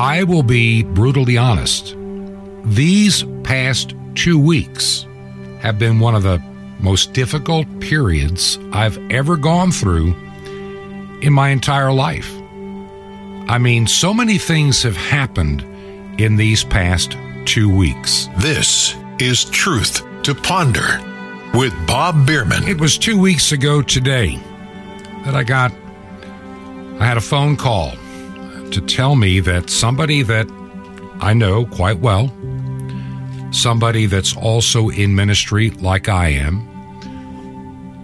I will be brutally honest. These past two weeks have been one of the most difficult periods I've ever gone through in my entire life. I mean, so many things have happened in these past two weeks. This is Truth to Ponder with Bob Biermann. It was two weeks ago today that I got, I had a phone call to tell me that somebody that I know quite well, somebody that's also in ministry like I am,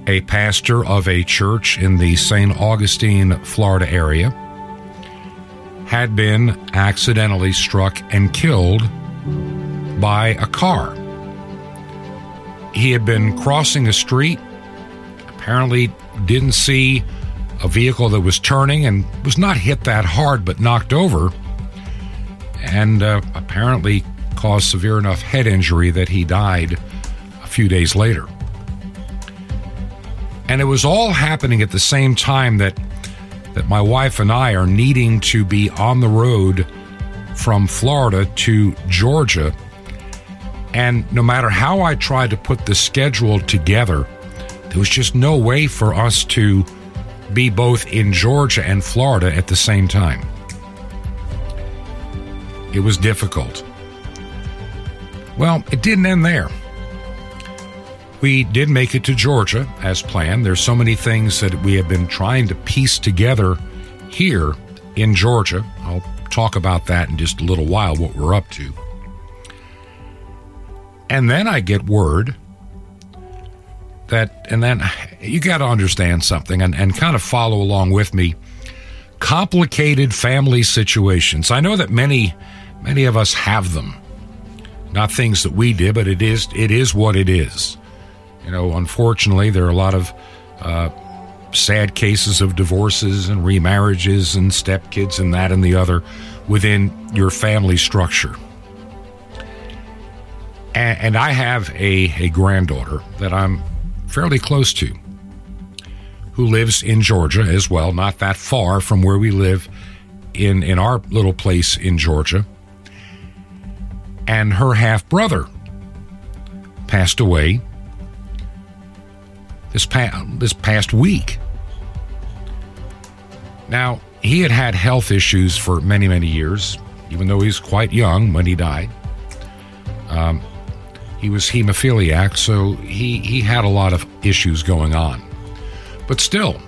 a pastor of a church in the St. Augustine, Florida area, had been accidentally struck and killed by a car. He had been crossing a street, apparently didn't see a vehicle that was turning and was not hit that hard but knocked over, and uh, apparently caused severe enough head injury that he died a few days later. And it was all happening at the same time that that my wife and I are needing to be on the road from Florida to Georgia. And no matter how I tried to put the schedule together, there was just no way for us to be both in Georgia and Florida at the same time. It was difficult. Well, it didn't end there. We did make it to Georgia as planned. There's so many things that we have been trying to piece together here in Georgia. I'll talk about that in just a little while, what we're up to. And then I get word that, and then you got to understand something and, and kind of follow along with me. Complicated family situations. I know that many, many of us have them. Not things that we did, but it is, it is what it is. You know, unfortunately, there are a lot of uh, sad cases of divorces and remarriages and stepkids and that and the other within your family structure. And, and I have a, a granddaughter that I'm fairly close to who lives in Georgia as well, not that far from where we live in, in our little place in Georgia. And her half brother passed away this past, this past week. Now, he had had health issues for many, many years, even though he's quite young when he died. Um, he was hemophiliac, so he, he had a lot of issues going on. But still,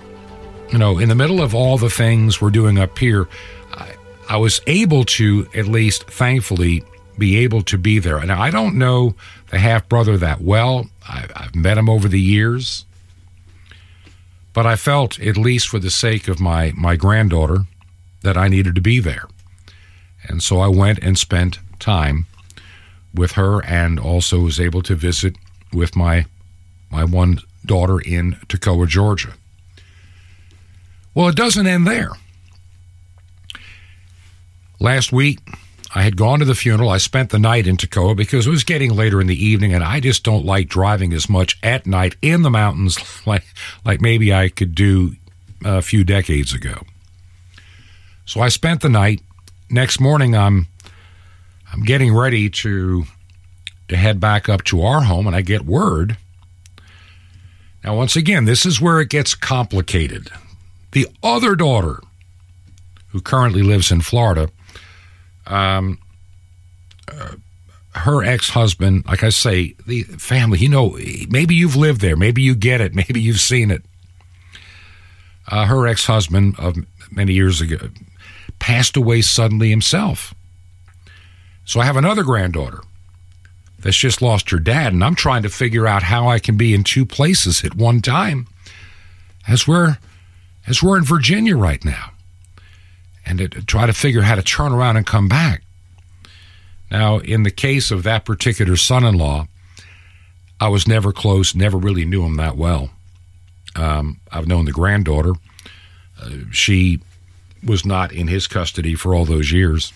you know, in the middle of all the things we're doing up here, I, I was able to, at least thankfully, be able to be there. Now, I don't know the half brother that well. I, I've met him over the years. But I felt, at least for the sake of my, my granddaughter, that I needed to be there. And so I went and spent time with her and also was able to visit with my my one daughter in Toccoa, Georgia. Well, it doesn't end there. Last week, I had gone to the funeral. I spent the night in Toccoa because it was getting later in the evening, and I just don't like driving as much at night in the mountains like like maybe I could do a few decades ago. So I spent the night. Next morning, I'm I'm getting ready to to head back up to our home, and I get word. Now, once again, this is where it gets complicated. The other daughter, who currently lives in Florida, um, uh, her ex husband, like I say, the family, you know, maybe you've lived there, maybe you get it, maybe you've seen it. Uh, her ex husband of many years ago passed away suddenly himself. So I have another granddaughter that's just lost her dad, and I'm trying to figure out how I can be in two places at one time as we're as we're in Virginia right now and to try to figure out how to turn around and come back. Now, in the case of that particular son in law, I was never close, never really knew him that well. Um, I've known the granddaughter. Uh, she was not in his custody for all those years.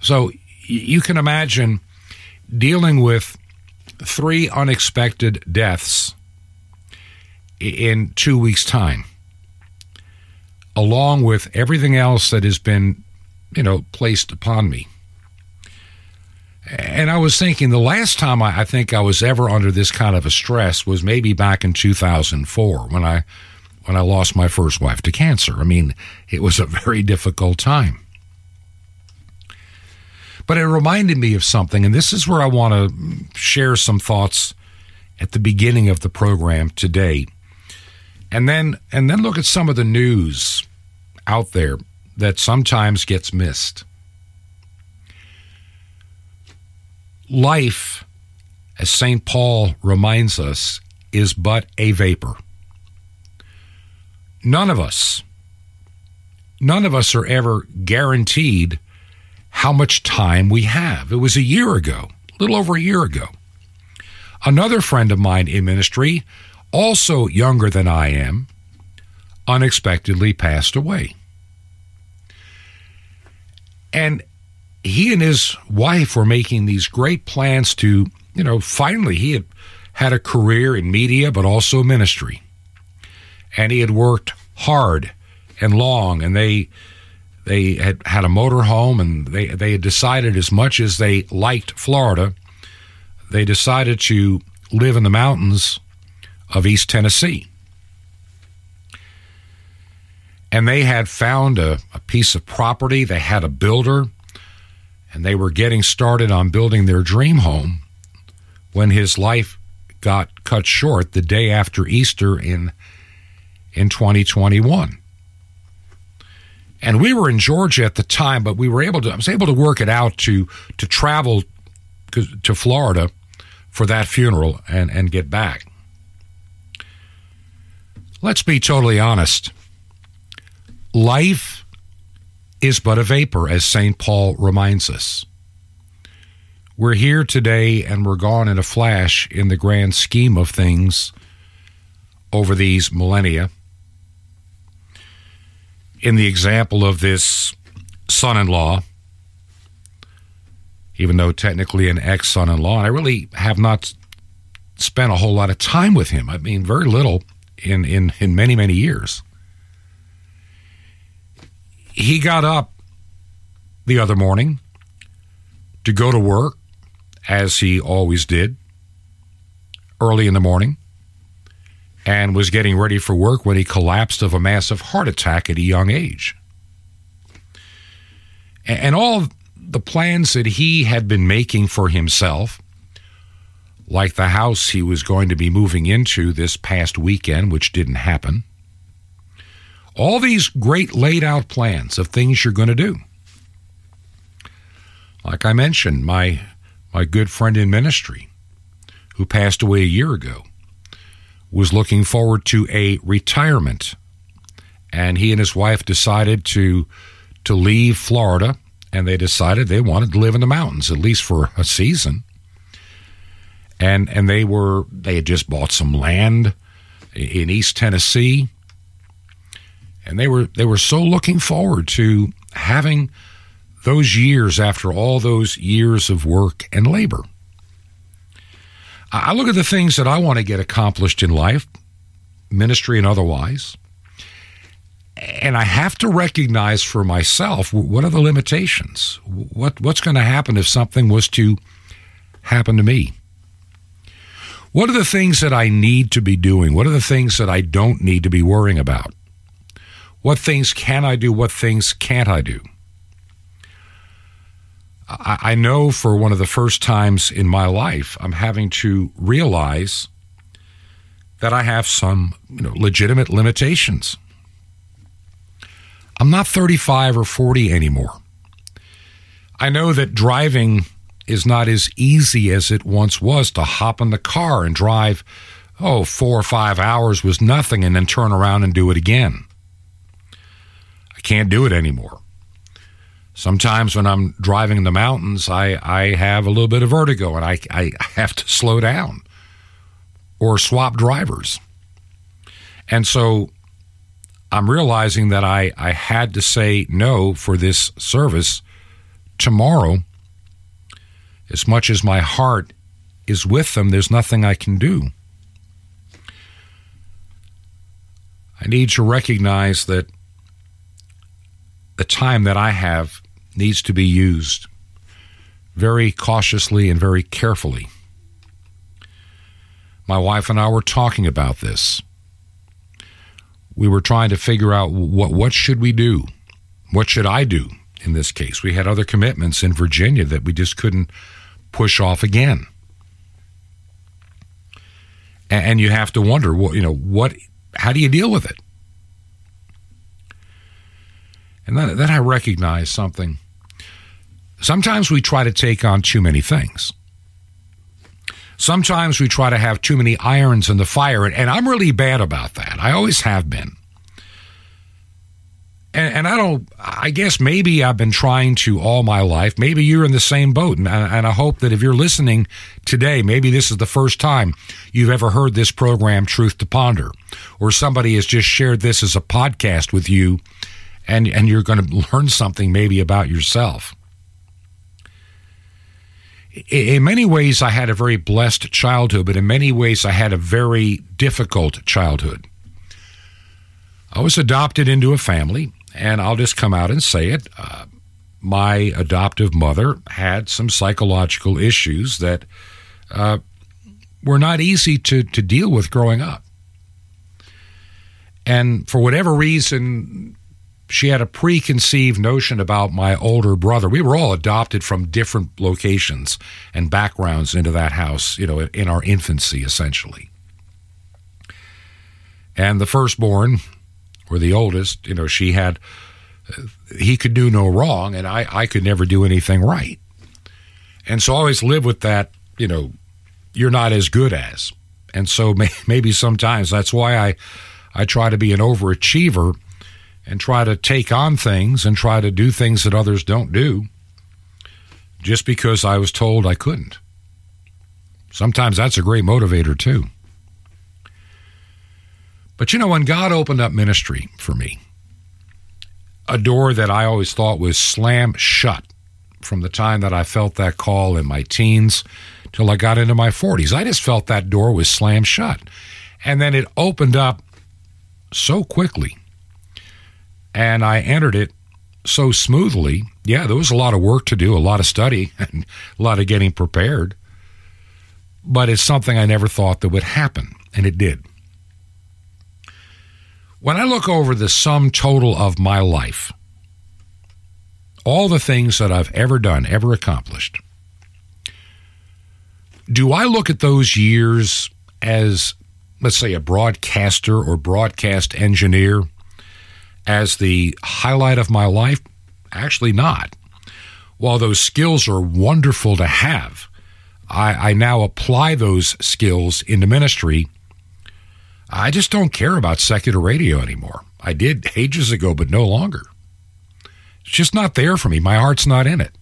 So you can imagine dealing with three unexpected deaths in two weeks' time along with everything else that has been you know, placed upon me. And I was thinking the last time I, I, think I was ever under this kind of a stress was maybe back in 2004 when I when I lost my first wife to cancer. I mean, it was a very difficult time. But it reminded me of something, and this is where I want to share some thoughts at the beginning of the program today. And then and then look at some of the news out there that sometimes gets missed. Life, as St. Paul reminds us, is but a vapor. None of us, none of us are ever guaranteed how much time we have. It was a year ago, a little over a year ago. Another friend of mine in ministry, also younger than I am, unexpectedly passed away. And he and his wife were making these great plans to, you know, finally he had had a career in media, but also ministry. And he had worked hard and long, and they they had had a motor home, and they they had decided as much as they liked Florida, they decided to live in the mountains of East Tennessee. And they had found a, a piece of property. They had a builder and they were getting started on building their dream home when his life got cut short the day after Easter in in 2021. And we were in Georgia at the time, but we were able to I was able to work it out to to travel to Florida for that funeral and and get back. Let's be totally honest. Life is but a vapor, as St. Paul reminds us. We're here today and we're gone in a flash in the grand scheme of things over these millennia. In the example of this son in law, even though technically an ex son in law, I really have not spent a whole lot of time with him. I mean, very little in, in, in many, many years he got up the other morning to go to work, as he always did, early in the morning, and was getting ready for work when he collapsed of a massive heart attack at a young age. And all the plans that he had been making for himself, like the house he was going to be moving into this past weekend, which didn't happen, all these great laid out plans of things you're going to do. Like I mentioned, my my good friend in ministry who passed away a year ago was looking forward to a retirement and he and his wife decided to to leave Florida and they decided they wanted to live in the mountains at least for a season. And and they were they had just bought some land in East Tennessee and they were they were so looking forward to having those years after all those years of work and labor. I look at the things that I want to get accomplished in life, ministry and otherwise, and I have to recognize for myself what are the limitations? What what's going to happen if something was to happen to me? What are the things that I need to be doing? What are the things that I don't need to be worrying about? What things can I do? What things can't I do? I, I know for one of the first times in my life, I'm having to realize that I have some you know, legitimate limitations. I'm not 35 or 40 anymore. I know that driving is not as easy as it once was to hop in the car and drive, oh, four or five hours was nothing and then turn around and do it again. I can't do it anymore. Sometimes when I'm driving in the mountains, I, I have a little bit of vertigo and I, I have to slow down or swap drivers. And so I'm realizing that I, I had to say no for this service tomorrow. As much as my heart is with them, there's nothing I can do. I need to recognize that the time that I have needs to be used very cautiously and very carefully. My wife and I were talking about this. We were trying to figure out what what should we do? What should I do in this case? We had other commitments in Virginia that we just couldn't push off again. And you have to wonder, you know, what how do you deal with it? And then, then I recognize something. Sometimes we try to take on too many things. Sometimes we try to have too many irons in the fire, and, I'm really bad about that. I always have been. And, and, I don't, I guess maybe I've been trying to all my life. Maybe you're in the same boat. And, and I hope that if you're listening today, maybe this is the first time you've ever heard this program, Truth to Ponder, or somebody has just shared this as a podcast with you and, and you're going to learn something maybe about yourself. In many ways, I had a very blessed childhood, but in many ways, I had a very difficult childhood. I was adopted into a family, and I'll just come out and say it. Uh, my adoptive mother had some psychological issues that uh, were not easy to, to deal with growing up. And for whatever reason, she had a preconceived notion about my older brother. We were all adopted from different locations and backgrounds into that house, you know, in our infancy, essentially. And the firstborn, or the oldest, you know, she had, uh, he could do no wrong, and I, I could never do anything right. And so I always live with that, you know, you're not as good as. And so may, maybe sometimes that's why I, I try to be an overachiever and try to take on things and try to do things that others don't do just because I was told I couldn't. Sometimes that's a great motivator, too. But you know, when God opened up ministry for me, a door that I always thought was slam shut from the time that I felt that call in my teens till I got into my 40s. I just felt that door was slam shut. And then it opened up so quickly and I entered it so smoothly. Yeah, there was a lot of work to do, a lot of study, and a lot of getting prepared. But it's something I never thought that would happen, and it did. When I look over the sum total of my life, all the things that I've ever done, ever accomplished, do I look at those years as, let's say, a broadcaster or broadcast engineer? As the highlight of my life? Actually, not. While those skills are wonderful to have, I, I now apply those skills into ministry. I just don't care about secular radio anymore. I did ages ago, but no longer. It's just not there for me. My heart's not in it.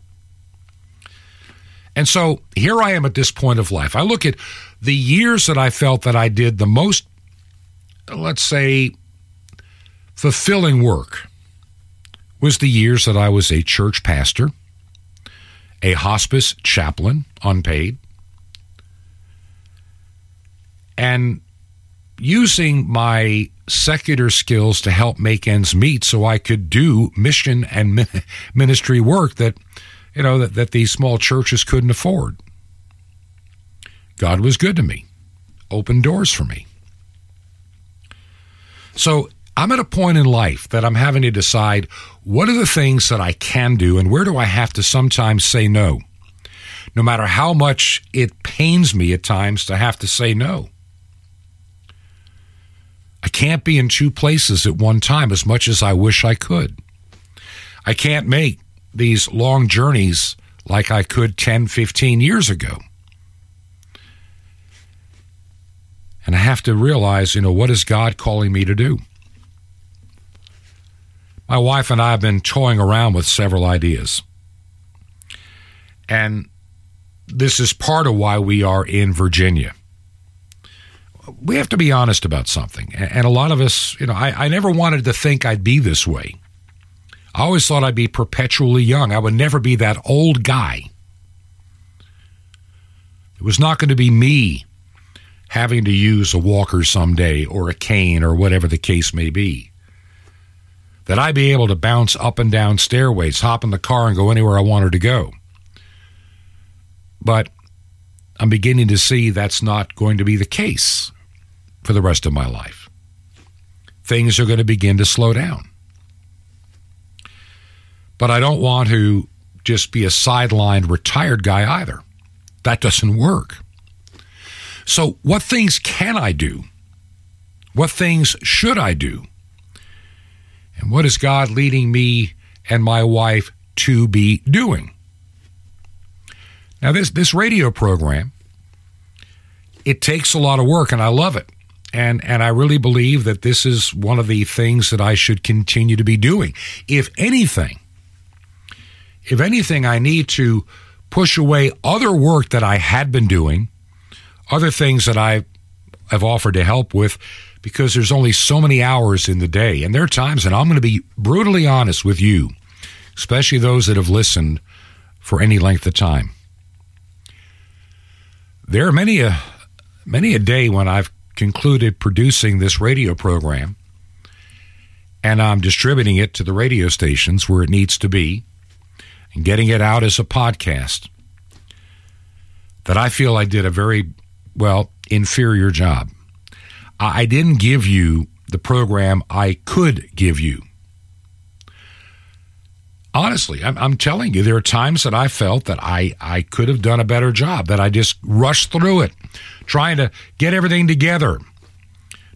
And so here I am at this point of life. I look at the years that I felt that I did the most, let's say, fulfilling work was the years that I was a church pastor, a hospice chaplain, unpaid, and using my secular skills to help make ends meet so I could do mission and ministry work that you know that, that these small churches couldn't afford. God was good to me, opened doors for me. So I'm at a point in life that I'm having to decide what are the things that I can do and where do I have to sometimes say no, no matter how much it pains me at times to have to say no. I can't be in two places at one time as much as I wish I could. I can't make these long journeys like I could 10, 15 years ago. And I have to realize, you know, what is God calling me to do? My wife and I have been toying around with several ideas. And this is part of why we are in Virginia. We have to be honest about something. And a lot of us, you know, I, I never wanted to think I'd be this way. I always thought I'd be perpetually young. I would never be that old guy. It was not going to be me having to use a walker someday or a cane or whatever the case may be. That I be able to bounce up and down stairways, hop in the car, and go anywhere I wanted to go. But I'm beginning to see that's not going to be the case for the rest of my life. Things are going to begin to slow down. But I don't want to just be a sidelined retired guy either. That doesn't work. So, what things can I do? What things should I do? And what is God leading me and my wife to be doing? Now, this, this radio program, it takes a lot of work, and I love it. And, and I really believe that this is one of the things that I should continue to be doing. If anything, if anything, I need to push away other work that I had been doing, other things that I have offered to help with, because there's only so many hours in the day. And there are times, and I'm going to be brutally honest with you, especially those that have listened for any length of time. There are many a many a day when I've concluded producing this radio program and I'm distributing it to the radio stations where it needs to be and getting it out as a podcast that I feel I did a very, well, inferior job. I didn't give you the program I could give you. Honestly, I'm, I'm, telling you, there are times that I felt that I, I could have done a better job, that I just rushed through it, trying to get everything together,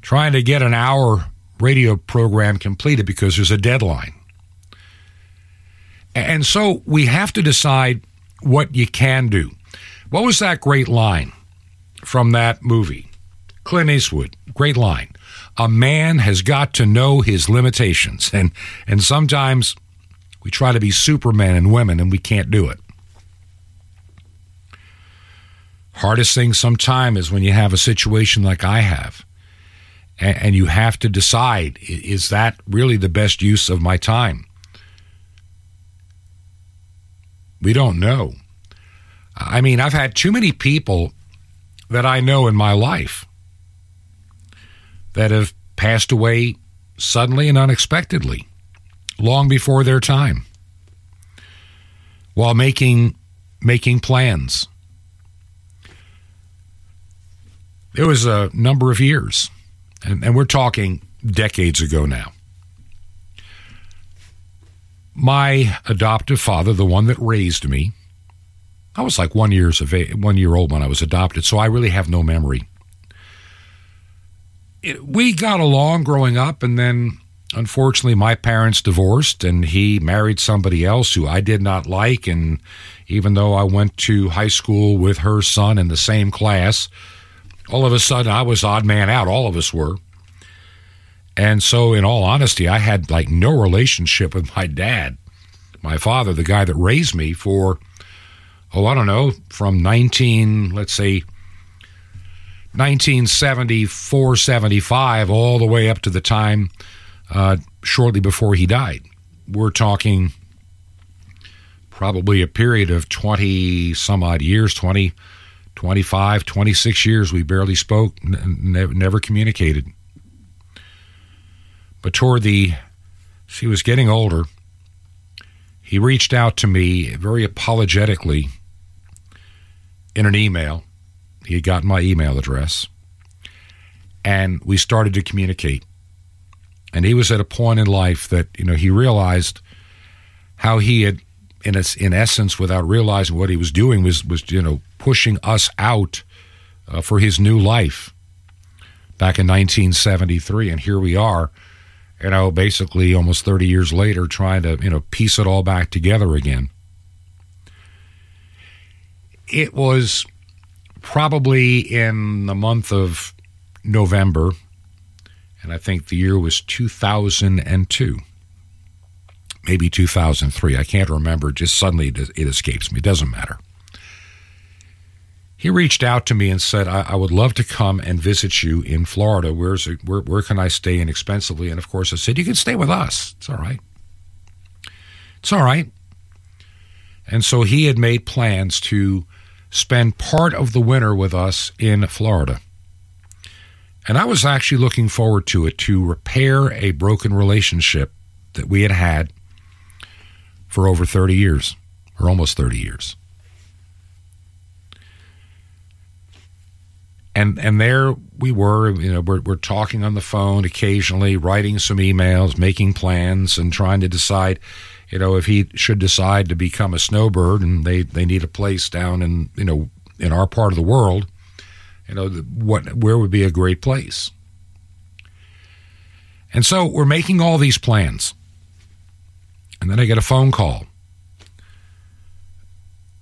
trying to get an hour radio program completed because there's a deadline. And so we have to decide what you can do. What was that great line from that movie? Clint Eastwood, great line. A man has got to know his limitations. And, and sometimes we try to be supermen and women and we can't do it. Hardest thing sometimes is when you have a situation like I have and, and you have to decide is that really the best use of my time? We don't know. I mean, I've had too many people that I know in my life that have passed away suddenly and unexpectedly, long before their time, while making making plans. It was a number of years, and, and we're talking decades ago now my adoptive father, the one that raised me, I was like one years of one year old when I was adopted, so I really have no memory. It, we got along growing up, and then unfortunately, my parents divorced, and he married somebody else who I did not like. And even though I went to high school with her son in the same class, all of a sudden I was odd man out. All of us were. And so, in all honesty, I had like no relationship with my dad, my father, the guy that raised me for, oh, I don't know, from 19, let's say, 1974, 75, all the way up to the time uh, shortly before he died. We're talking probably a period of 20 some odd years, 20, 25, 26 years. We barely spoke, n- never communicated. But toward the, she was getting older, he reached out to me very apologetically in an email. He had gotten my email address. And we started to communicate. And he was at a point in life that, you know, he realized how he had, in, in essence, without realizing what he was doing, was, was you know, pushing us out uh, for his new life back in 1973. And here we are you know, basically almost 30 years later, trying to, you know, piece it all back together again. It was probably in the month of November, and I think the year was 2002, maybe 2003. I can't remember. Just suddenly it, escapes me. It doesn't matter he reached out to me and said, I, I, would love to come and visit you in Florida. Where's where, where can I stay inexpensively? And of course, I said, You can stay with us. It's all right. It's all right. And so he had made plans to spend part of the winter with us in Florida. And I was actually looking forward to it to repair a broken relationship that we had had for over 30 years, or almost 30 years. And and there we were, you know, we're, we're talking on the phone occasionally, writing some emails, making plans, and trying to decide, you know, if he should decide to become a snowbird and they, they need a place down in, you know, in our part of the world, you know, what where would be a great place. And so we're making all these plans. And then I get a phone call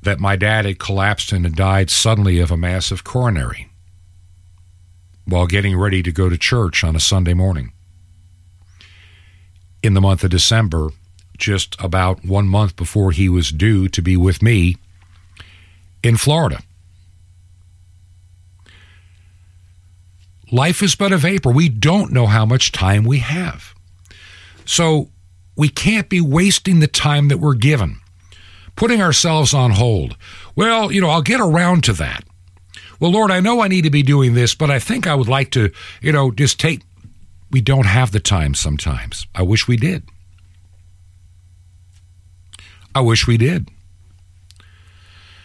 that my dad had collapsed and had died suddenly of a massive coronary while getting ready to go to church on a Sunday morning. In the month of December, just about one month before he was due to be with me in Florida. Life is but a vapor. We don't know how much time we have. So we can't be wasting the time that we're given, putting ourselves on hold. Well, you know, I'll get around to that. Well, Lord, I know I need to be doing this, but I think I would like to, you know, just take. We don't have the time sometimes. I wish we did. I wish we did.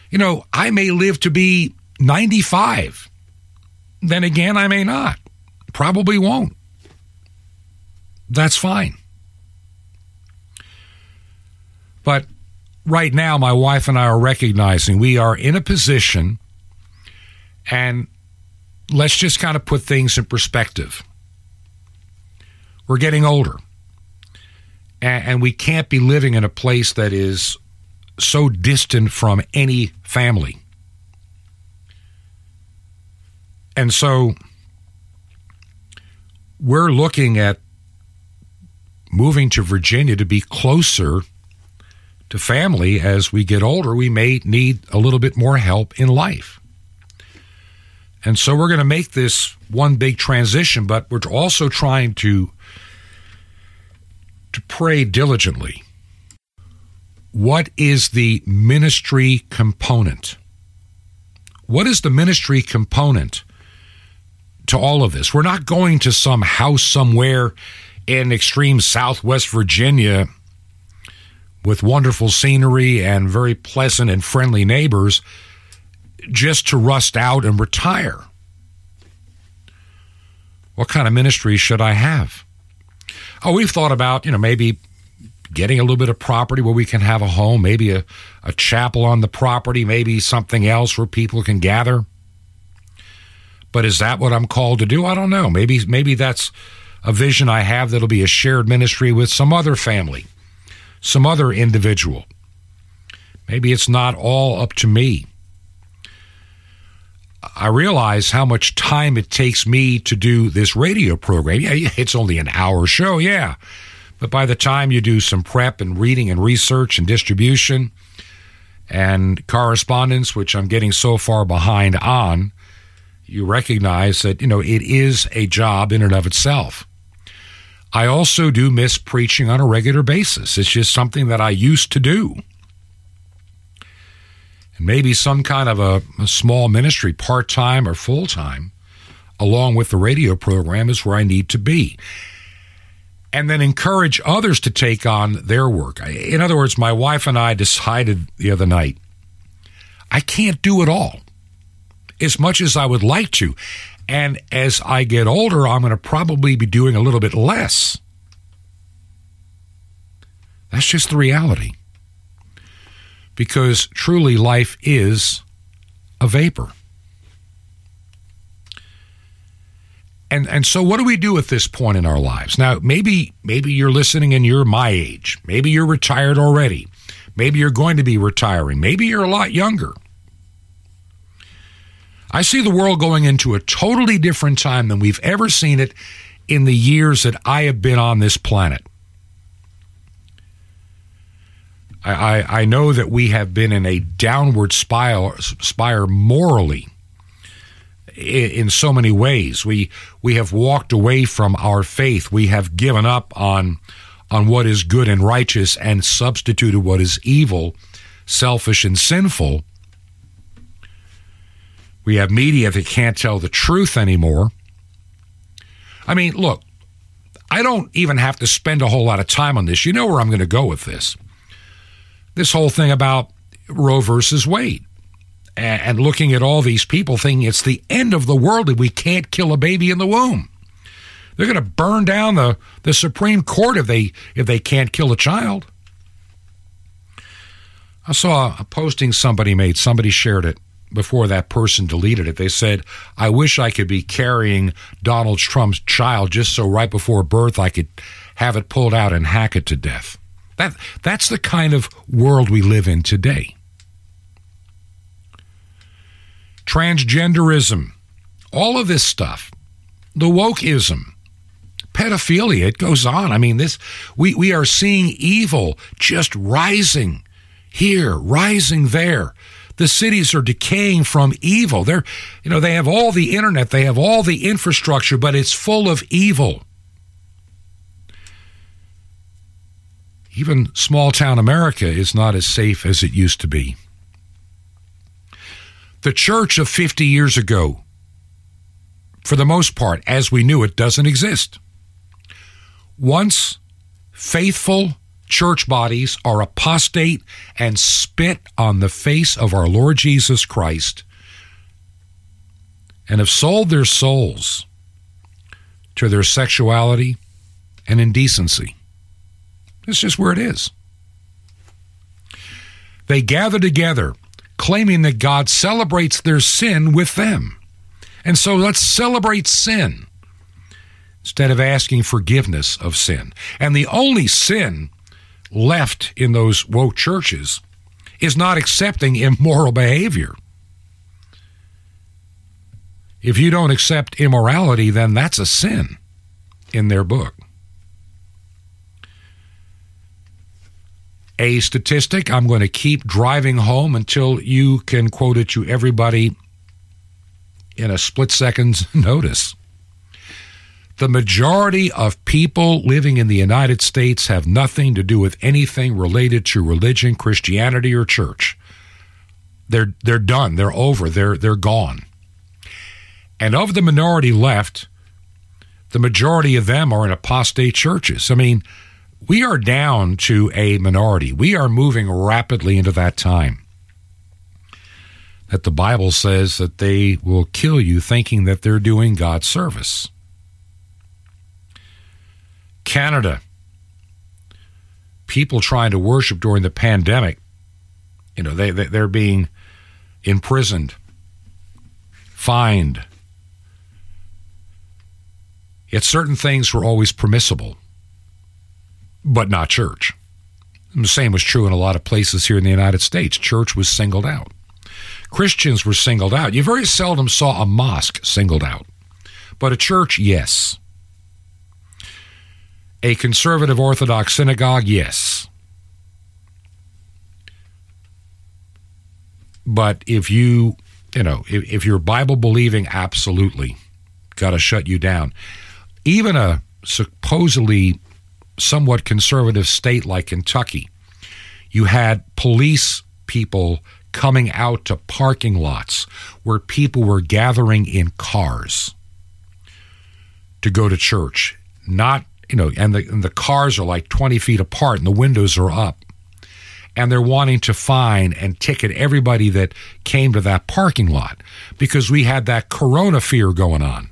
You know, I may live to be 95 then again, I may not. Probably won't. That's fine. But right now, my wife and I are recognizing we are in a position, and let's just kind of put things in perspective. We're getting older, and, we can't be living in a place that is so distant from any family. And so we're looking at moving to Virginia to be closer to family as we get older. We may need a little bit more help in life. And so we're going to make this one big transition, but we're also trying to to pray diligently. What is the ministry component? What is the ministry component to all of this. We're not going to some house somewhere in extreme southwest Virginia with wonderful scenery and very pleasant and friendly neighbors just to rust out and retire. What kind of ministry should I have? Oh, we've thought about, you know, maybe getting a little bit of property where we can have a home, maybe a, a chapel on the property, maybe something else where people can gather. But is that what I'm called to do? I don't know. Maybe maybe that's a vision I have that'll be a shared ministry with some other family, some other individual. Maybe it's not all up to me. I realize how much time it takes me to do this radio program. Yeah, it's only an hour show, yeah. But by the time you do some prep and reading and research and distribution and correspondence, which I'm getting so far behind on, you recognize that, you know, it is a job in and of itself. I also do miss preaching on a regular basis. It's just something that I used to do. And maybe some kind of a, a small ministry, part time or full time, along with the radio program, is where I need to be. And then encourage others to take on their work. In other words, my wife and I decided the other night I can't do it all as much as I would like to. And as I get older, I'm going to probably be doing a little bit less. That's just the reality. Because truly, life is a vapor. And, and so what do we do at this point in our lives? Now, maybe maybe you're listening and you're my age. Maybe you're retired already. Maybe you're going to be retiring. Maybe you're a lot younger. I see the world going into a totally different time than we've ever seen it in the years that I have been on this planet. I, I, I know that we have been in a downward spiral, spire morally in, in so many ways. We we have walked away from our faith. We have given up on on what is good and righteous and substituted what is evil, selfish and sinful we have media that can't tell the truth anymore. I mean, look, I don't even have to spend a whole lot of time on this. You know where I'm going to go with this. This whole thing about Roe versus Wade and looking at all these people thinking it's the end of the world if we can't kill a baby in the womb. They're going to burn down the, the Supreme Court if they if they can't kill a child. I saw a posting somebody made. Somebody shared it before that person deleted it. They said, I wish I could be carrying Donald Trump's child just so right before birth I could have it pulled out and hack it to death. That, that's the kind of world we live in today. Transgenderism, all of this stuff, the wokeism, pedophilia, it goes on. I mean, this we, we are seeing evil just rising here, rising there the cities are decaying from evil. They're, you know, they have all the internet, they have all the infrastructure, but it's full of evil. Even small town America is not as safe as it used to be. The church of 50 years ago, for the most part, as we knew it, doesn't exist. Once faithful church bodies are apostate and spit on the face of our Lord Jesus Christ and have sold their souls to their sexuality and indecency. It's just where it is. They gather together claiming that God celebrates their sin with them. And so let's celebrate sin instead of asking forgiveness of sin. And the only sin left in those woke churches is not accepting immoral behavior. If you don't accept immorality, then that's a sin in their book. A statistic I'm going to keep driving home until you can quote it to everybody in a split second's notice. The majority of people living in the United States have nothing to do with anything related to religion, Christianity, or church. They're, they're done. They're over. They're, they're gone. And of the minority left, the majority of them are in apostate churches. I mean, we are down to a minority. We are moving rapidly into that time that the Bible says that they will kill you thinking that they're doing God's service. Canada, people trying to worship during the pandemic, you know, they, they they're being imprisoned, fined. Yet certain things were always permissible, but not church. The same was true in a lot of places here in the United States. Church was singled out. Christians were singled out. You very seldom saw a mosque singled out, but a church, yes. A conservative Orthodox synagogue, yes. But if you, you know, if, if you're Bible believing, absolutely got to shut you down. Even a supposedly somewhat conservative state like Kentucky, you had police people coming out to parking lots where people were gathering in cars to go to church, not you know, and the, and the cars are like 20 feet apart and the windows are up. And they're wanting to fine and ticket everybody that came to that parking lot because we had that corona fear going on.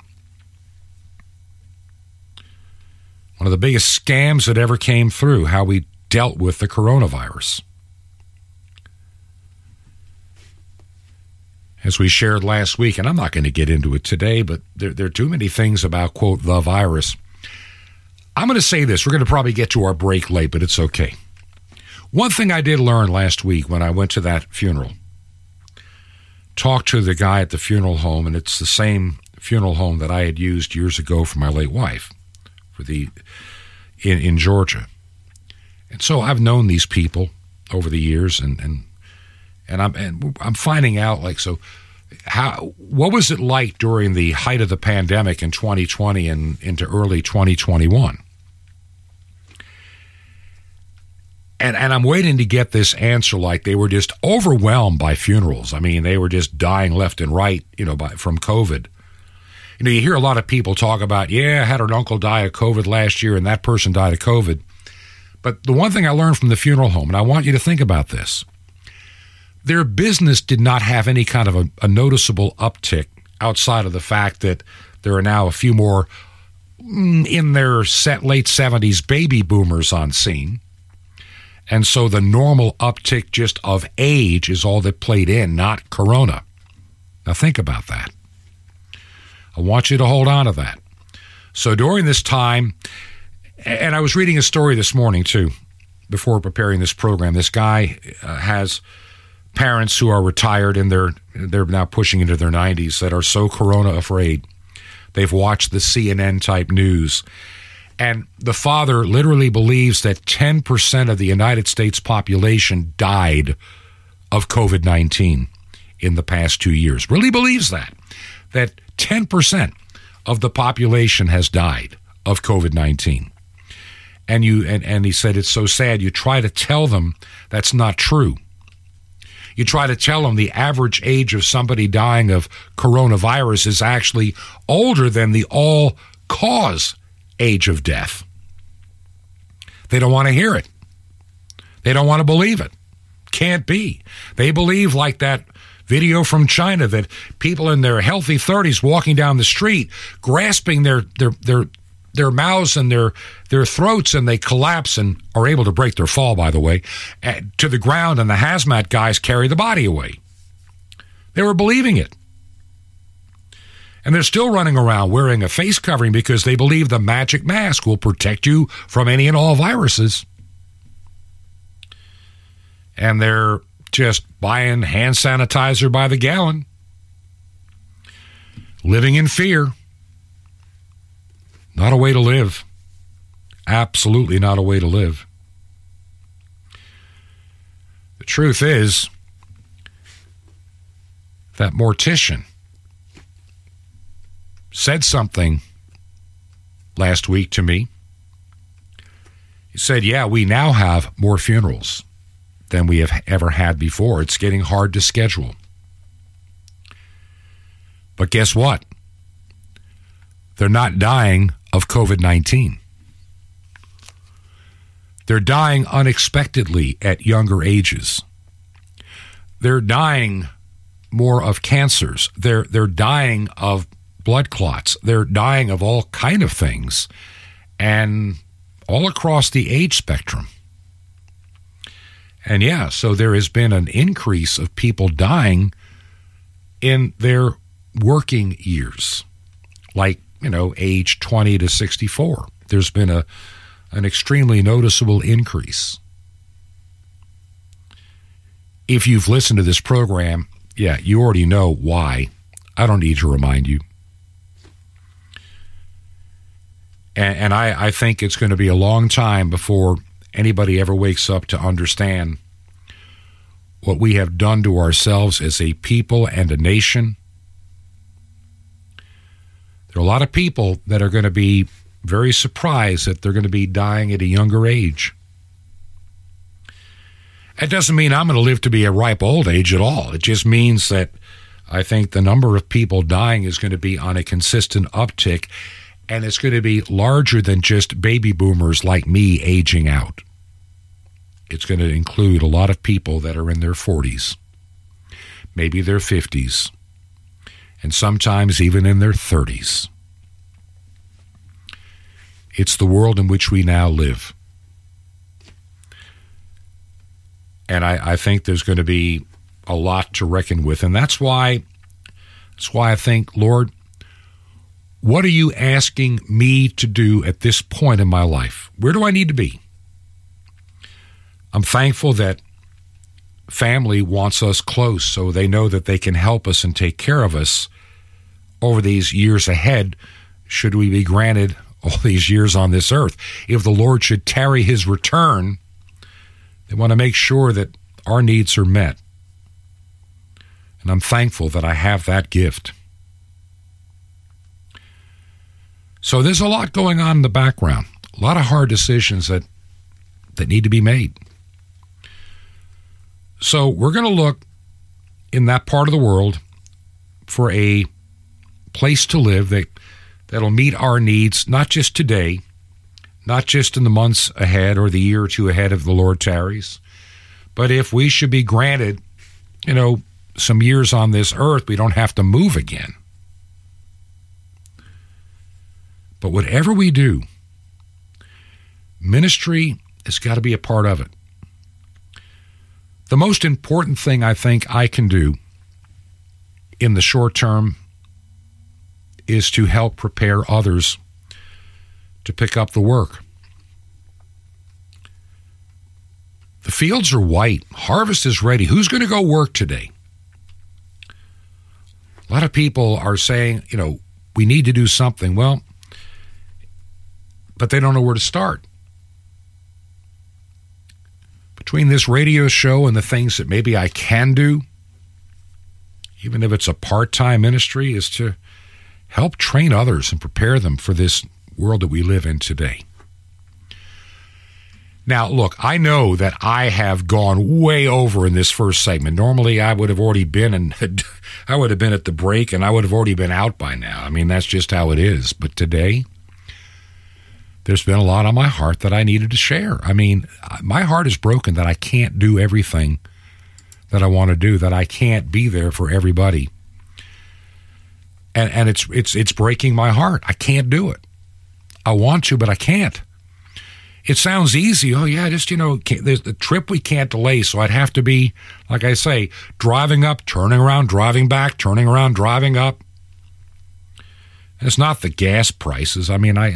One of the biggest scams that ever came through, how we dealt with the coronavirus. as we shared last week, and I'm not going to get into it today, but there, there, are too many things about, quote, the virus I'm going to say this. We're going to probably get to our break late, but it's okay. One thing I did learn last week when I went to that funeral, talked to the guy at the funeral home, and it's the same funeral home that I had used years ago for my late wife, for the in, in Georgia. And so I've known these people over the years, and and and I'm and I'm finding out like so how what was it like during the height of the pandemic in 2020 and into early 2021 and and I'm waiting to get this answer like they were just overwhelmed by funerals. I mean they were just dying left and right you know by from covid You know, you hear a lot of people talk about, yeah, I had an uncle die of COVID last year and that person died of COVID. But the one thing I learned from the funeral home, and I want you to think about this their business did not have any kind of a, a noticeable uptick outside of the fact that there are now a few more mm, in their set late 70s baby boomers on scene. And so the normal uptick just of age is all that played in, not corona. Now think about that. I want you to hold on to that. So during this time, and I was reading a story this morning too, before preparing this program. This guy uh, has parents who are retired and they're they're now pushing into their 90s that are so corona afraid. They've watched the CNN type news. And the father literally believes that 10% of the United States population died of COVID 19 in the past two years. Really believes that. That 10% of the population has died of COVID 19. And you and, and he said it's so sad. You try to tell them that's not true. You try to tell them the average age of somebody dying of coronavirus is actually older than the all cause age of death. They don't want to hear it. They don't want to believe it. Can't be. They believe like that video from China that people in their healthy 30s walking down the street grasping their their their their mouths and their their throats and they collapse and are able to break their fall by the way to the ground and the hazmat guys carry the body away. They were believing it. And they're still running around wearing a face covering because they believe the magic mask will protect you from any and all viruses. And they're just buying hand sanitizer by the gallon living in fear not a way to live. Absolutely not a way to live. The truth is that mortician said something last week to me. He said, Yeah, we now have more funerals than we have ever had before. It's getting hard to schedule. But guess what? They're not dying of COVID 19. They're dying unexpectedly at younger ages. They're dying more of cancers. They're, they're dying of blood clots. They're dying of all kind of things and all across the age spectrum. And yeah, so there has been an increase of people dying in their working years, like you know, age 20 to 64. There's been a an extremely noticeable increase. If you've listened to this program, yeah, you already know why. I don't need to remind you. And, and I, I think it's going to be a long time before anybody ever wakes up to understand what we have done to ourselves as a people and a nation there are a lot of people that are going to be very surprised that they're going to be dying at a younger age. That doesn't mean I'm going to live to be a ripe old age at all. It just means that I think the number of people dying is going to be on a consistent uptick, and it's going to be larger than just baby boomers like me aging out. It's going to include a lot of people that are in their 40s, maybe their 50s, and sometimes even in their 30s. It's the world in which we now live. And I, I think there's going to be a lot to reckon with. And that's why that's why I think, Lord, what are you asking me to do at this point in my life? Where do I need to be? I'm thankful that family wants us close so they know that they can help us and take care of us over these years ahead, should we be granted all these years on this earth. If the Lord should tarry his return, they want to make sure that our needs are met. And I'm thankful that I have that gift. So there's a lot going on in the background, a lot of hard decisions that, that need to be made. So we're going to look in that part of the world for a place to live that that'll meet our needs, not just today, not just in the months ahead or the year or two ahead of the Lord tarries, but if we should be granted, you know, some years on this earth, we don't have to move again. But whatever we do, ministry has got to be a part of it. The most important thing I think I can do in the short term is to help prepare others to pick up the work. The fields are white. Harvest is ready. Who's going to go work today? A lot of people are saying, you know, we need to do something. Well, but they don't know where to start. Between this radio show and the things that maybe I can do, even if it's a part time ministry, is to help train others and prepare them for this world that we live in today. Now, look, I know that I have gone way over in this first segment. Normally, I would have already been and I would have been at the break and I would have already been out by now. I mean, that's just how it is. But today, there's been a lot on my heart that I needed to share. I mean, my heart is broken that I can't do everything that I want to do, that I can't be there for everybody. And and it's it's it's breaking my heart. I can't do it. I want to, but I can't it sounds easy. Oh yeah, just you know, there's the trip we can't delay, so I'd have to be, like I say, driving up, turning around, driving back, turning around, driving up. It's not the gas prices. I mean, I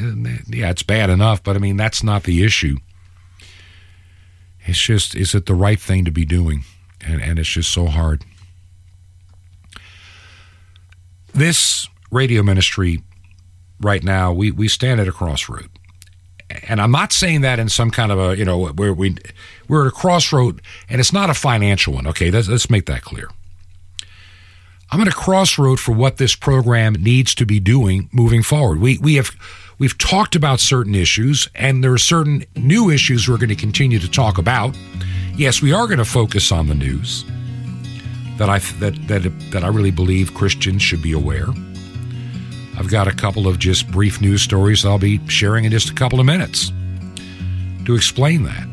yeah, it's bad enough, but I mean that's not the issue. It's just, is it the right thing to be doing? And and it's just so hard. This radio ministry right now, we, we stand at a crossroad and I'm not saying that in some kind of a you know where we we're at a crossroad, and it's not a financial one. Okay, let's, let's make that clear. I'm at a crossroad for what this program needs to be doing moving forward. We we have we've talked about certain issues, and there are certain new issues we're going to continue to talk about. Yes, we are going to focus on the news that I that that that I really believe Christians should be aware. I've got a couple of just brief news stories I'll be sharing in just a couple of minutes to explain that.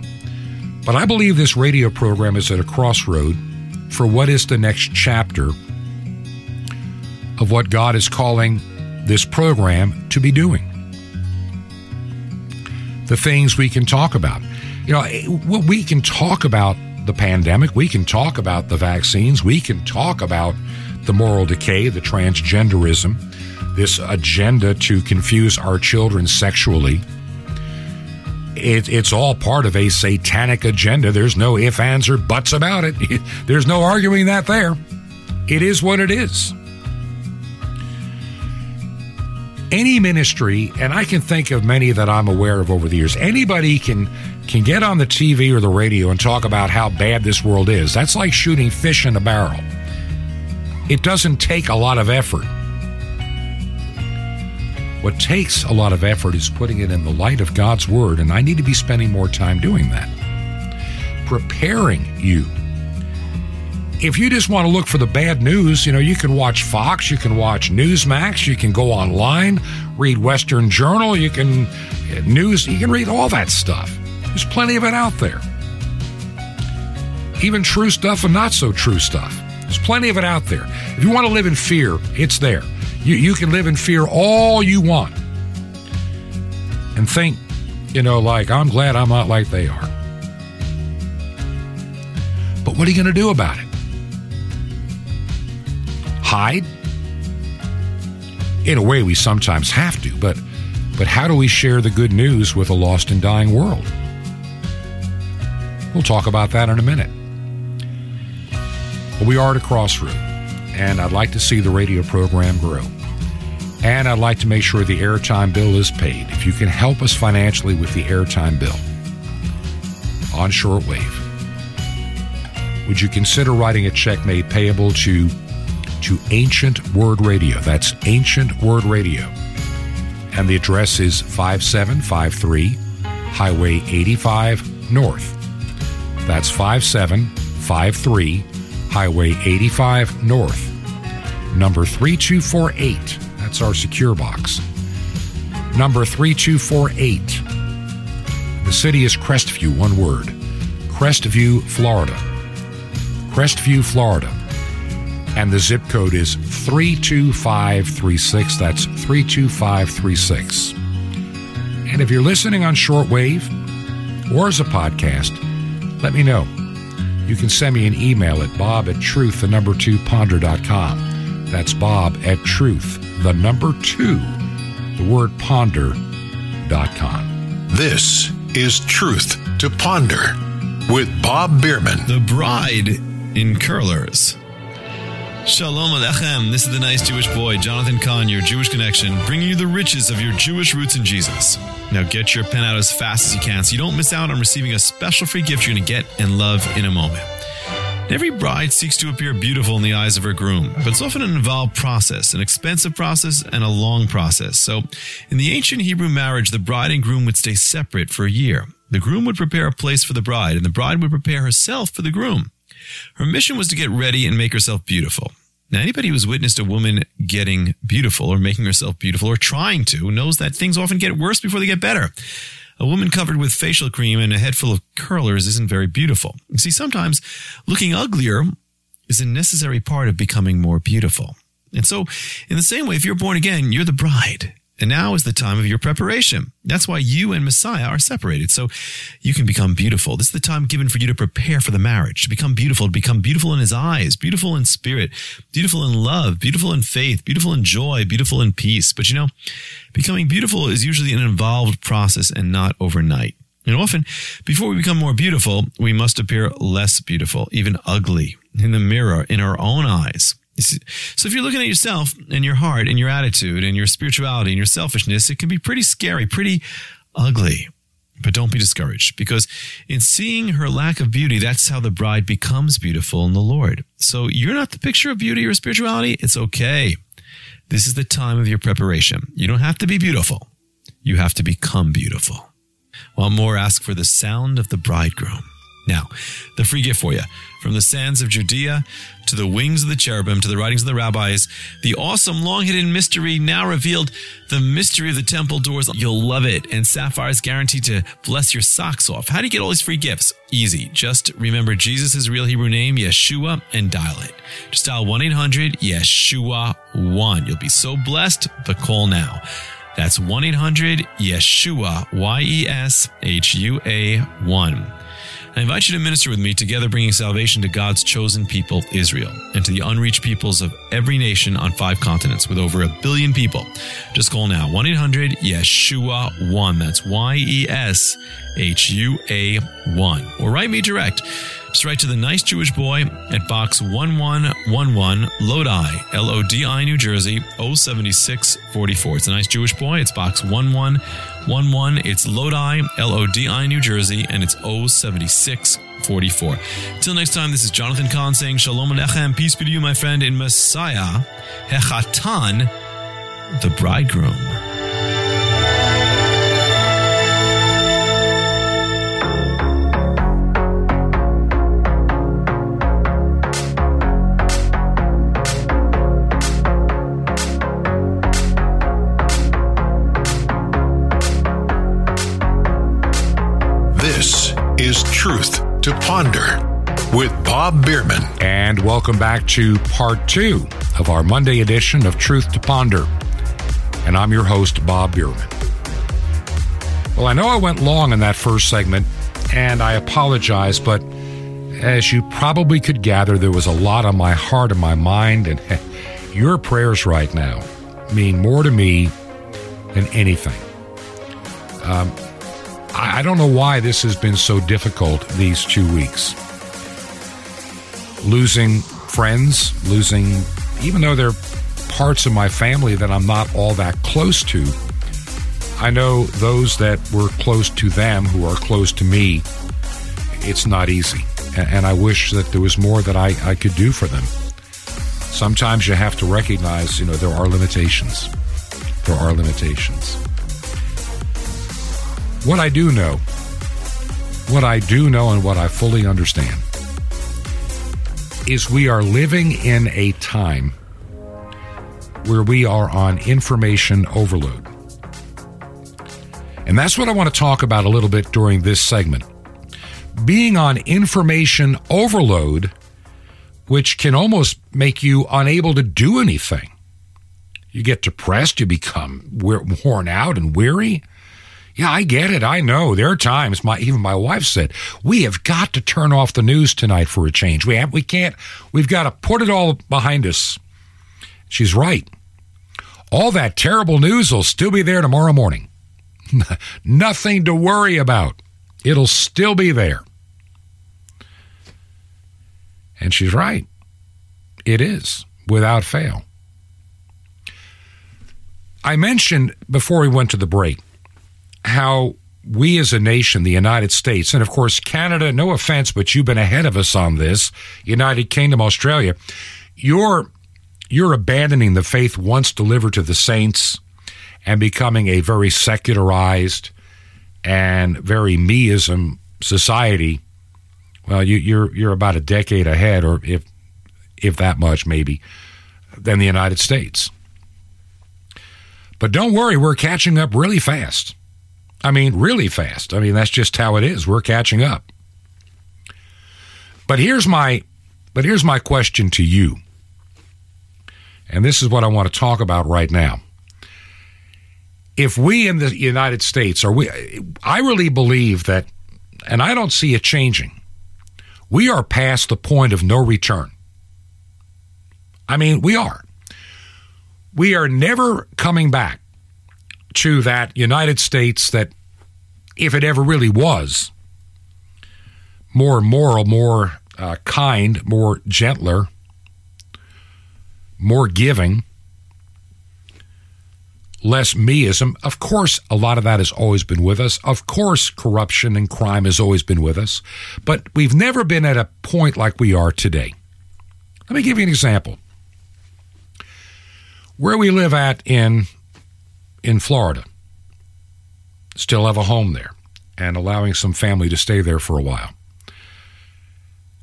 But I believe this radio program is at a crossroad for what is the next chapter of what God is calling this program to be doing. The things we can talk about. You know, eh, we can talk about the pandemic, we can talk about the vaccines, we can talk about the moral decay, the transgenderism, this agenda to confuse our children sexually. It, it's all part of a satanic agenda. There's no ifs, ands, or buts about it. There's no arguing that there. It is what it is. Any ministry, and I can think of many that I'm aware of over the years, anybody can can get on the TV or the radio and talk about how bad this world is. That's like shooting fish in a barrel. It doesn't take a lot of effort. What takes a lot of effort is putting it in the light of God's Word, and I need to be spending more time doing that. Preparing you. If you just want to look for the bad news, you know, you can watch Fox, you can watch Newsmax, you can go online, read Western Journal, you can uh, news, you can read all that stuff. There's plenty of it out there. Even true stuff and not so true stuff. There's plenty of it out there. If you want to live in fear, it's there. You, you can live in fear all you want and think, you know, like, I'm glad I'm not like they are. But what are you going to do about it? Hide? In a way, we sometimes have to, but, but how do we share the good news with a lost and dying world? We'll talk about that in a minute. But we are at a crossroad, and I'd like to see the radio program grow. And I'd like to make sure the airtime bill is paid. If you can help us financially with the airtime bill on shortwave, would you consider writing a check made payable to to Ancient Word Radio? That's Ancient Word Radio. And the address is 5753 Highway 85 North. That's 5753 Highway 85 North. Number 3248 That's our secure box. Number 3248. The city is Crestview, one word. Crestview, Florida. Crestview, Florida. And the zip code is 32536. That's 32536. And if you're listening on shortwave or as a podcast, let me know. You can send me an email at bob at truth, the number two ponder.com. That's bob at truth, the number two, the word ponder.com. This is Truth to Ponder with Bob Biermann. The bride in curlers. Shalom Alechem. This is the nice Jewish boy, Jonathan Cahn, your Jewish connection, bringing you the riches of your Jewish roots in Jesus. Now get your pen out as fast as you can so you don't miss out on receiving a special free gift you're going to get and love in a moment. Every bride seeks to appear beautiful in the eyes of her groom, but it's often an involved process, an expensive process, and a long process. So, in the ancient Hebrew marriage, the bride and groom would stay separate for a year. The groom would prepare a place for the bride, and the bride would prepare herself for the groom. Her mission was to get ready and make herself beautiful. Now, anybody who's witnessed a woman getting beautiful or making herself beautiful or trying to knows that things often get worse before they get better. A woman covered with facial cream and a head full of curlers isn't very beautiful. You see, sometimes looking uglier is a necessary part of becoming more beautiful. And so, in the same way, if you're born again, you're the bride. And now is the time of your preparation. That's why you and Messiah are separated. So you can become beautiful. This is the time given for you to prepare for the marriage, to become beautiful, to become beautiful in his eyes, beautiful in spirit, beautiful in love, beautiful in faith, beautiful in joy, beautiful in peace. But you know, becoming beautiful is usually an involved process and not overnight. And often, before we become more beautiful, we must appear less beautiful, even ugly, in the mirror, in our own eyes. So if you're looking at yourself and your heart and your attitude and your spirituality and your selfishness, it can be pretty scary, pretty ugly. But don't be discouraged because in seeing her lack of beauty, that's how the bride becomes beautiful in the Lord. So you're not the picture of beauty or spirituality. It's okay. This is the time of your preparation. You don't have to be beautiful. You have to become beautiful. While more ask for the sound of the bridegroom. Now, the free gift for you. From the sands of Judea to the wings of the cherubim to the writings of the rabbis, the awesome long hidden mystery now revealed, the mystery of the temple doors. You'll love it. And Sapphire is guaranteed to bless your socks off. How do you get all these free gifts? Easy. Just remember Jesus' real Hebrew name, Yeshua, and dial it. Just dial 1 800 Yeshua 1. You'll be so blessed, but call now. That's 1 800 Yeshua, Y E S H U A 1. I invite you to minister with me together, bringing salvation to God's chosen people, Israel, and to the unreached peoples of every nation on five continents with over a billion people. Just call now 1 800 Yeshua 1. That's Y E S H U A 1. Or write me direct. Just write to the nice Jewish boy at box 1111 Lodi, L O D I, New Jersey 07644. It's a nice Jewish boy. It's box 1111. It's Lodi, L O D I, New Jersey, and it's 07644. Till next time, this is Jonathan Cahn saying Shalom Alechem. Peace be to you, my friend, in Messiah, Hechatan, the bridegroom. Truth to Ponder with Bob Biermann. And welcome back to part two of our Monday edition of Truth to Ponder. And I'm your host, Bob Biermann. Well, I know I went long in that first segment, and I apologize, but as you probably could gather, there was a lot on my heart and my mind, and your prayers right now mean more to me than anything. Um, I don't know why this has been so difficult these two weeks. Losing friends, losing, even though they're parts of my family that I'm not all that close to, I know those that were close to them who are close to me, it's not easy. And I wish that there was more that I, I could do for them. Sometimes you have to recognize, you know, there are limitations. There are limitations. What I do know, what I do know and what I fully understand is we are living in a time where we are on information overload. And that's what I want to talk about a little bit during this segment. Being on information overload, which can almost make you unable to do anything. You get depressed, you become worn out and weary. Yeah, I get it. I know. There are times my even my wife said, "We have got to turn off the news tonight for a change. We have, we can't. We've got to put it all behind us." She's right. All that terrible news will still be there tomorrow morning. Nothing to worry about. It'll still be there. And she's right. It is, without fail. I mentioned before we went to the break how we as a nation, the United States, and of course Canada, no offense, but you've been ahead of us on this, United Kingdom, Australia, you're you're abandoning the faith once delivered to the saints and becoming a very secularized and very meism society. Well, you, you're you're about a decade ahead, or if if that much, maybe, than the United States. But don't worry, we're catching up really fast. I mean, really fast. I mean, that's just how it is. We're catching up. But here's my but here's my question to you. And this is what I want to talk about right now. If we in the United States are we I really believe that and I don't see it changing. We are past the point of no return. I mean, we are. We are never coming back to that United States that, if it ever really was, more moral, more uh, kind, more gentler, more giving, less meism. Of course, a lot of that has always been with us. Of course, corruption and crime has always been with us. But we've never been at a point like we are today. Let me give you an example. Where we live at in in Florida, still have a home there and allowing some family to stay there for a while.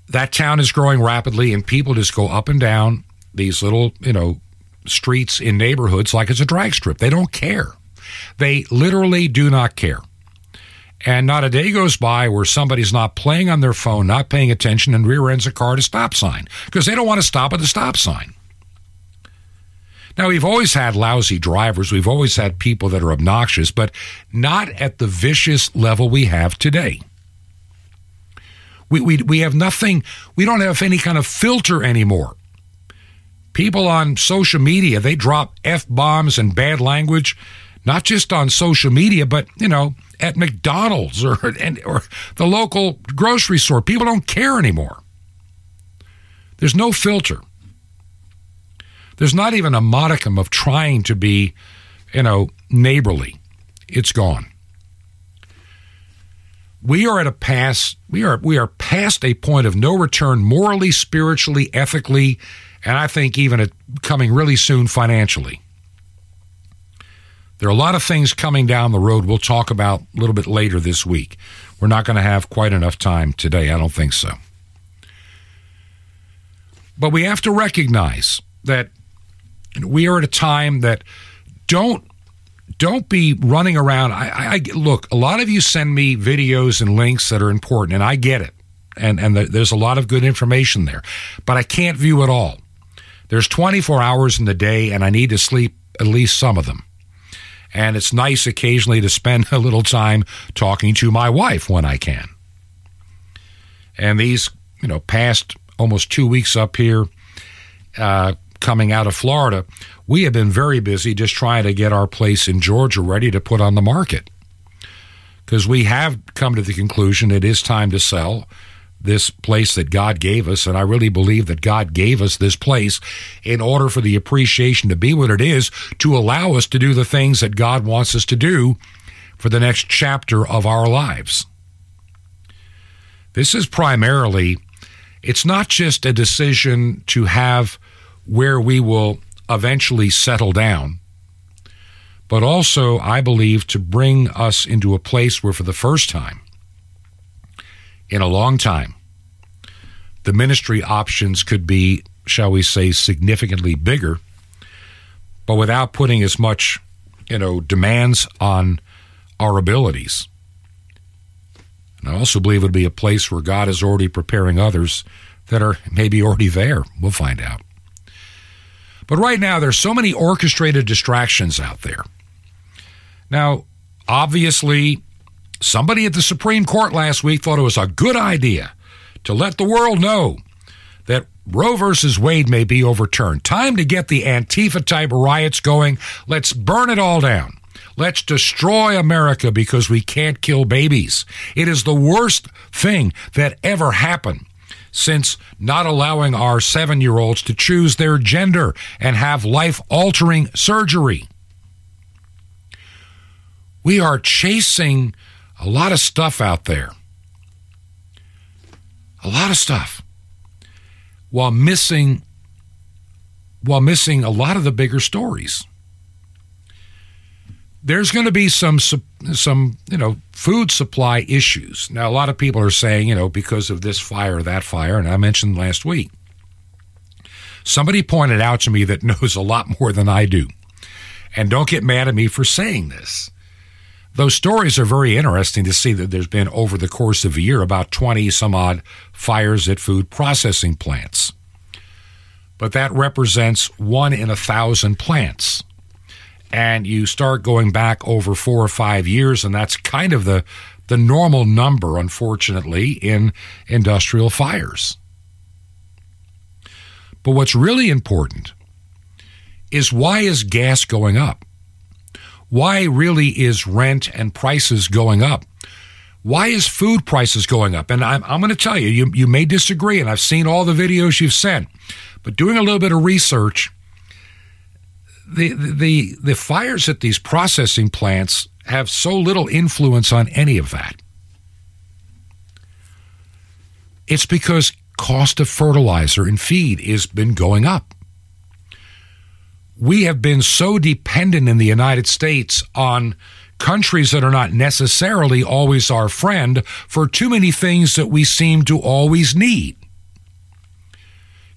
That town is growing rapidly and people just go up and down these little, you know, streets in neighborhoods like it's a drag strip. They don't care. They literally do not care. And not a day goes by where somebody's not playing on their phone, not paying attention, and rear ends a car at a stop sign because they don't want to stop at the stop sign. Now, we've always had lousy drivers. We've always had people that are obnoxious, but not at the vicious level we have today. We, we, we have nothing, we don't have any kind of filter anymore. People on social media, they drop F bombs and bad language, not just on social media, but, you know, at McDonald's or, or the local grocery store. People don't care anymore. There's no filter. There's not even a modicum of trying to be, you know, neighborly. It's gone. We are at a pass. We are we are past a point of no return, morally, spiritually, ethically, and I think even coming really soon financially. There are a lot of things coming down the road we'll talk about a little bit later this week. We're not going to have quite enough time today. I don't think so. But we have to recognize that we are at a time that don't don't be running around. I, I, look. A lot of you send me videos and links that are important, and I get it, and and the, there's a lot of good information there, but I can't view it all. There's 24 hours in the day, and I need to sleep at least some of them. And it's nice occasionally to spend a little time talking to my wife when I can. And these, you know, past almost two weeks up here, uh, coming out of Florida, we have been very busy just trying to get our place in Georgia ready to put on the market. Because we have come to the conclusion it is time to sell this place that God gave us. And I really believe that God gave us this place in order for the appreciation to be what it is, to allow us to do the things that God wants us to do for the next chapter of our lives. This is primarily, it's not just a decision to have where we will eventually settle down, but also, I believe, to bring us into a place where, for the first time in a long time, the ministry options could be, shall we say, significantly bigger but without putting as much, you know, demands on our abilities. And I also believe it would be a place where God is already preparing others that are maybe already there. We'll find out. But right now, there's so many orchestrated distractions out there. Now, obviously, somebody at the Supreme Court last week thought it was a good idea to let the world know that Roe versus Wade may be overturned. Time to get the Antifa type riots going. Let's burn it all down. Let's destroy America because we can't kill babies. It is the worst thing that ever happened since not allowing our seven year olds to choose their gender and have life altering surgery. We are chasing a lot of stuff out there. A lot of stuff. While missing while missing a lot of the bigger stories. There's going to be some some, you know, food supply issues. Now a lot of people are saying, you know, because of this fire or that fire and I mentioned last week. Somebody pointed out to me that knows a lot more than I do. And don't get mad at me for saying this. Those stories are very interesting to see that there's been over the course of a year about 20 some odd fires at food processing plants. But that represents one in a thousand plants. And you start going back over four or five years, and that's kind of the, the normal number, unfortunately, in industrial fires. But what's really important is why is gas going up? Why really is rent and prices going up? Why is food prices going up? And I'm, I'm going to tell you, you, you may disagree, and I've seen all the videos you've sent, but doing a little bit of research, the, the, the fires at these processing plants have so little influence on any of that. It's because cost of fertilizer and feed has been going up we have been so dependent in the United States on countries that are not necessarily always our friend for too many things that we seem to always need.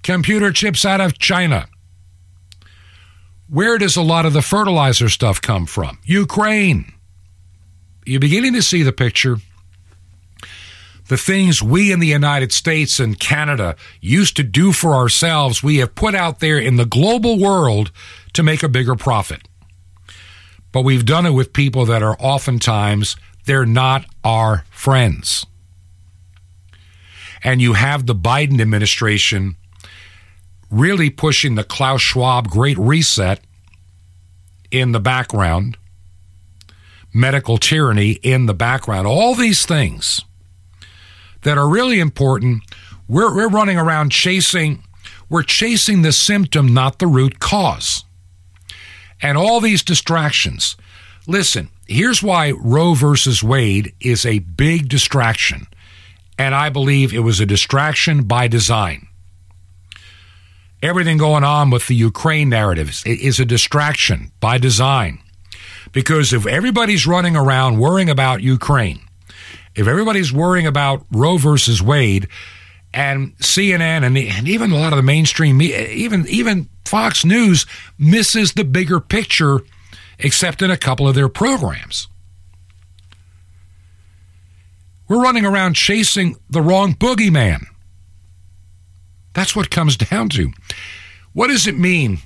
Computer chips out of China. Where does a lot of the fertilizer stuff come from? Ukraine. You're beginning to see the picture the things we in the United States and Canada used to do for ourselves, we have put out there in the global world to make a bigger profit. But we've done it with people that are oftentimes, they're not our friends. And you have the Biden administration really pushing the Klaus Schwab Great Reset in the background, medical tyranny in the background, all these things that are really important. We're, we're running around chasing, we're chasing the symptom, not the root cause. And all these distractions. Listen, here's why Roe versus Wade is a big distraction. And I believe it was a distraction by design. Everything going on with the Ukraine narrative is a distraction by design. Because if everybody's running around worrying about Ukraine, if everybody's worrying about Roe versus Wade and CNN and, and even a lot of the mainstream media, even even Fox News misses the bigger picture, except in a couple of their programs. We're running around chasing the wrong boogeyman. That's what comes down to. What does it mean?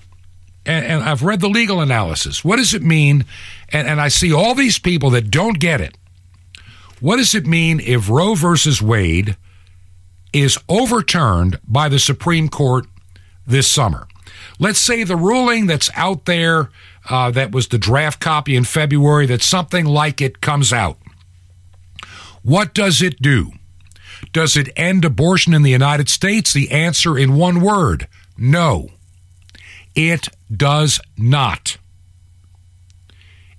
And, and I've read the legal analysis. What does it mean? And, and I see all these people that don't get it. What does it mean if Roe versus Wade is overturned by the Supreme Court this summer? Let's say the ruling that's out there, uh, that was the draft copy in February, that something like it comes out. What does it do? Does it end abortion in the United States? The answer in one word no. It does not.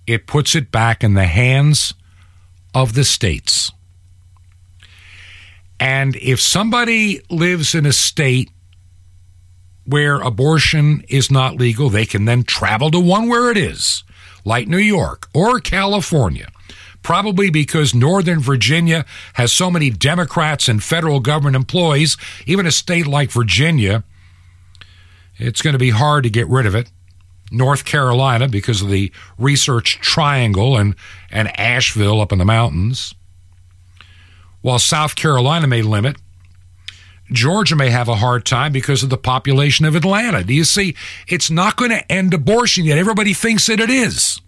It puts it back in the hands of the states. And if somebody lives in a state where abortion is not legal, they can then travel to one where it is, like New York or California. Probably because Northern Virginia has so many Democrats and federal government employees, even a state like Virginia, it's going to be hard to get rid of it. North Carolina because of the research triangle and, and Asheville up in the mountains. While South Carolina may limit, Georgia may have a hard time because of the population of Atlanta. Do you see? It's not going to end abortion yet. Everybody thinks that it is.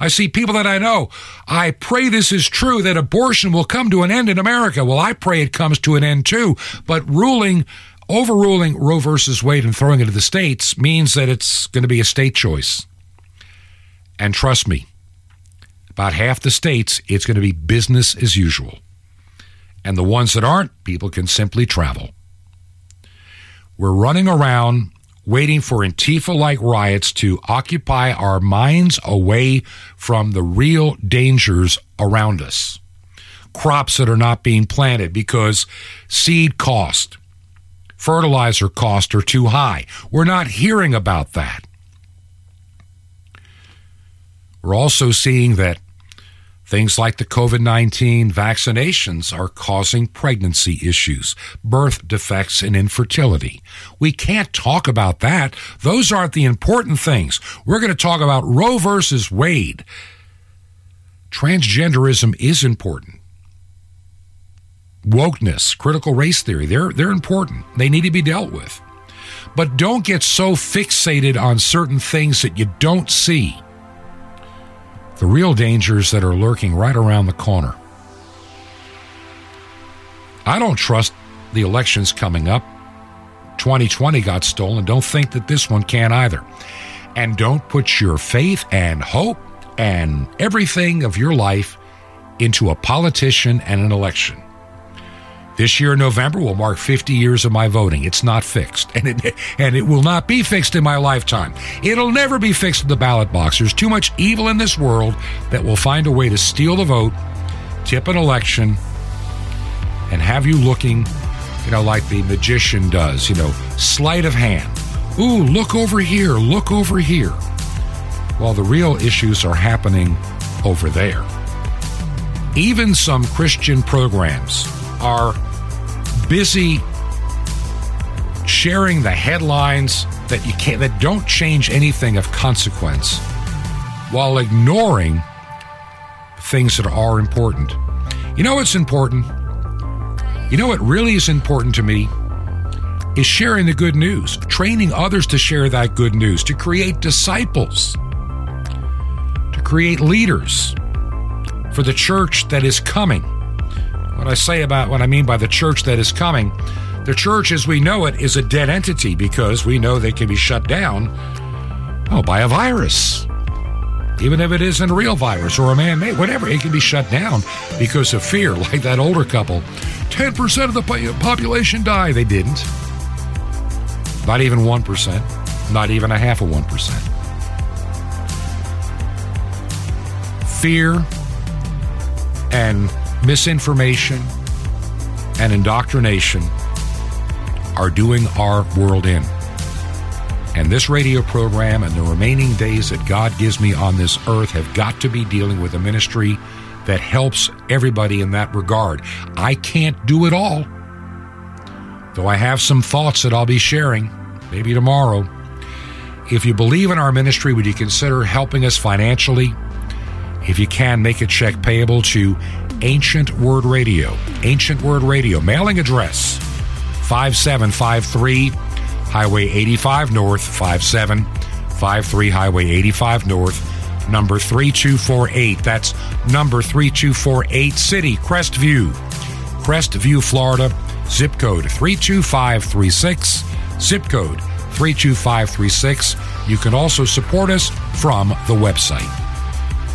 I see people that I know. I pray this is true that abortion will come to an end in America. Well, I pray it comes to an end too. But ruling, overruling Roe versus Wade and throwing it to the states means that it's going to be a state choice. And trust me, about half the states, it's going to be business as usual. And the ones that aren't, people can simply travel. We're running around waiting for Antifa like riots to occupy our minds away from the real dangers around us. Crops that are not being planted because seed cost, fertilizer cost are too high. We're not hearing about that. We're also seeing that Things like the COVID 19 vaccinations are causing pregnancy issues, birth defects, and infertility. We can't talk about that. Those aren't the important things. We're going to talk about Roe versus Wade. Transgenderism is important. Wokeness, critical race theory, they're, they're important. They need to be dealt with. But don't get so fixated on certain things that you don't see the real dangers that are lurking right around the corner. I don't trust the elections coming up. 2020 got stolen. Don't think that this one can either. And don't put your faith and hope and everything of your life into a politician and an election. This year, in November, will mark 50 years of my voting. It's not fixed, and it, and it will not be fixed in my lifetime. It'll never be fixed in the ballot box. There's too much evil in this world that will find a way to steal the vote, tip an election, and have you looking, you know, like the magician does, you know, sleight of hand. Ooh, look over here, look over here. While the real issues are happening over there. Even some Christian programs are busy sharing the headlines that you can't that don't change anything of consequence while ignoring things that are important. You know what's important? You know what really is important to me is sharing the good news, training others to share that good news, to create disciples, to create leaders for the church that is coming what I say about what I mean by the church that is coming, the church as we know it is a dead entity because we know they can be shut down oh, by a virus. Even if it isn't a real virus or a man made, whatever, it can be shut down because of fear, like that older couple. 10% of the population die. They didn't. Not even 1%. Not even a half of 1%. Fear and misinformation, and indoctrination are doing our world in. And this radio program and the remaining days that God gives me on this earth have got to be dealing with a ministry that helps everybody in that regard. I can't do it all, though I have some thoughts that I'll be sharing, maybe tomorrow. If you believe in our ministry, would you consider helping us financially? If you can, make a check payable to Ancient Word Radio. Ancient Word Radio. Mailing address 5753 Highway 85 North, 5753 Highway 85 North, number 3248. That's number 3248 City, Crestview. Crestview, Florida. Zip code 32536. Zip code 32536. You can also support us from the website.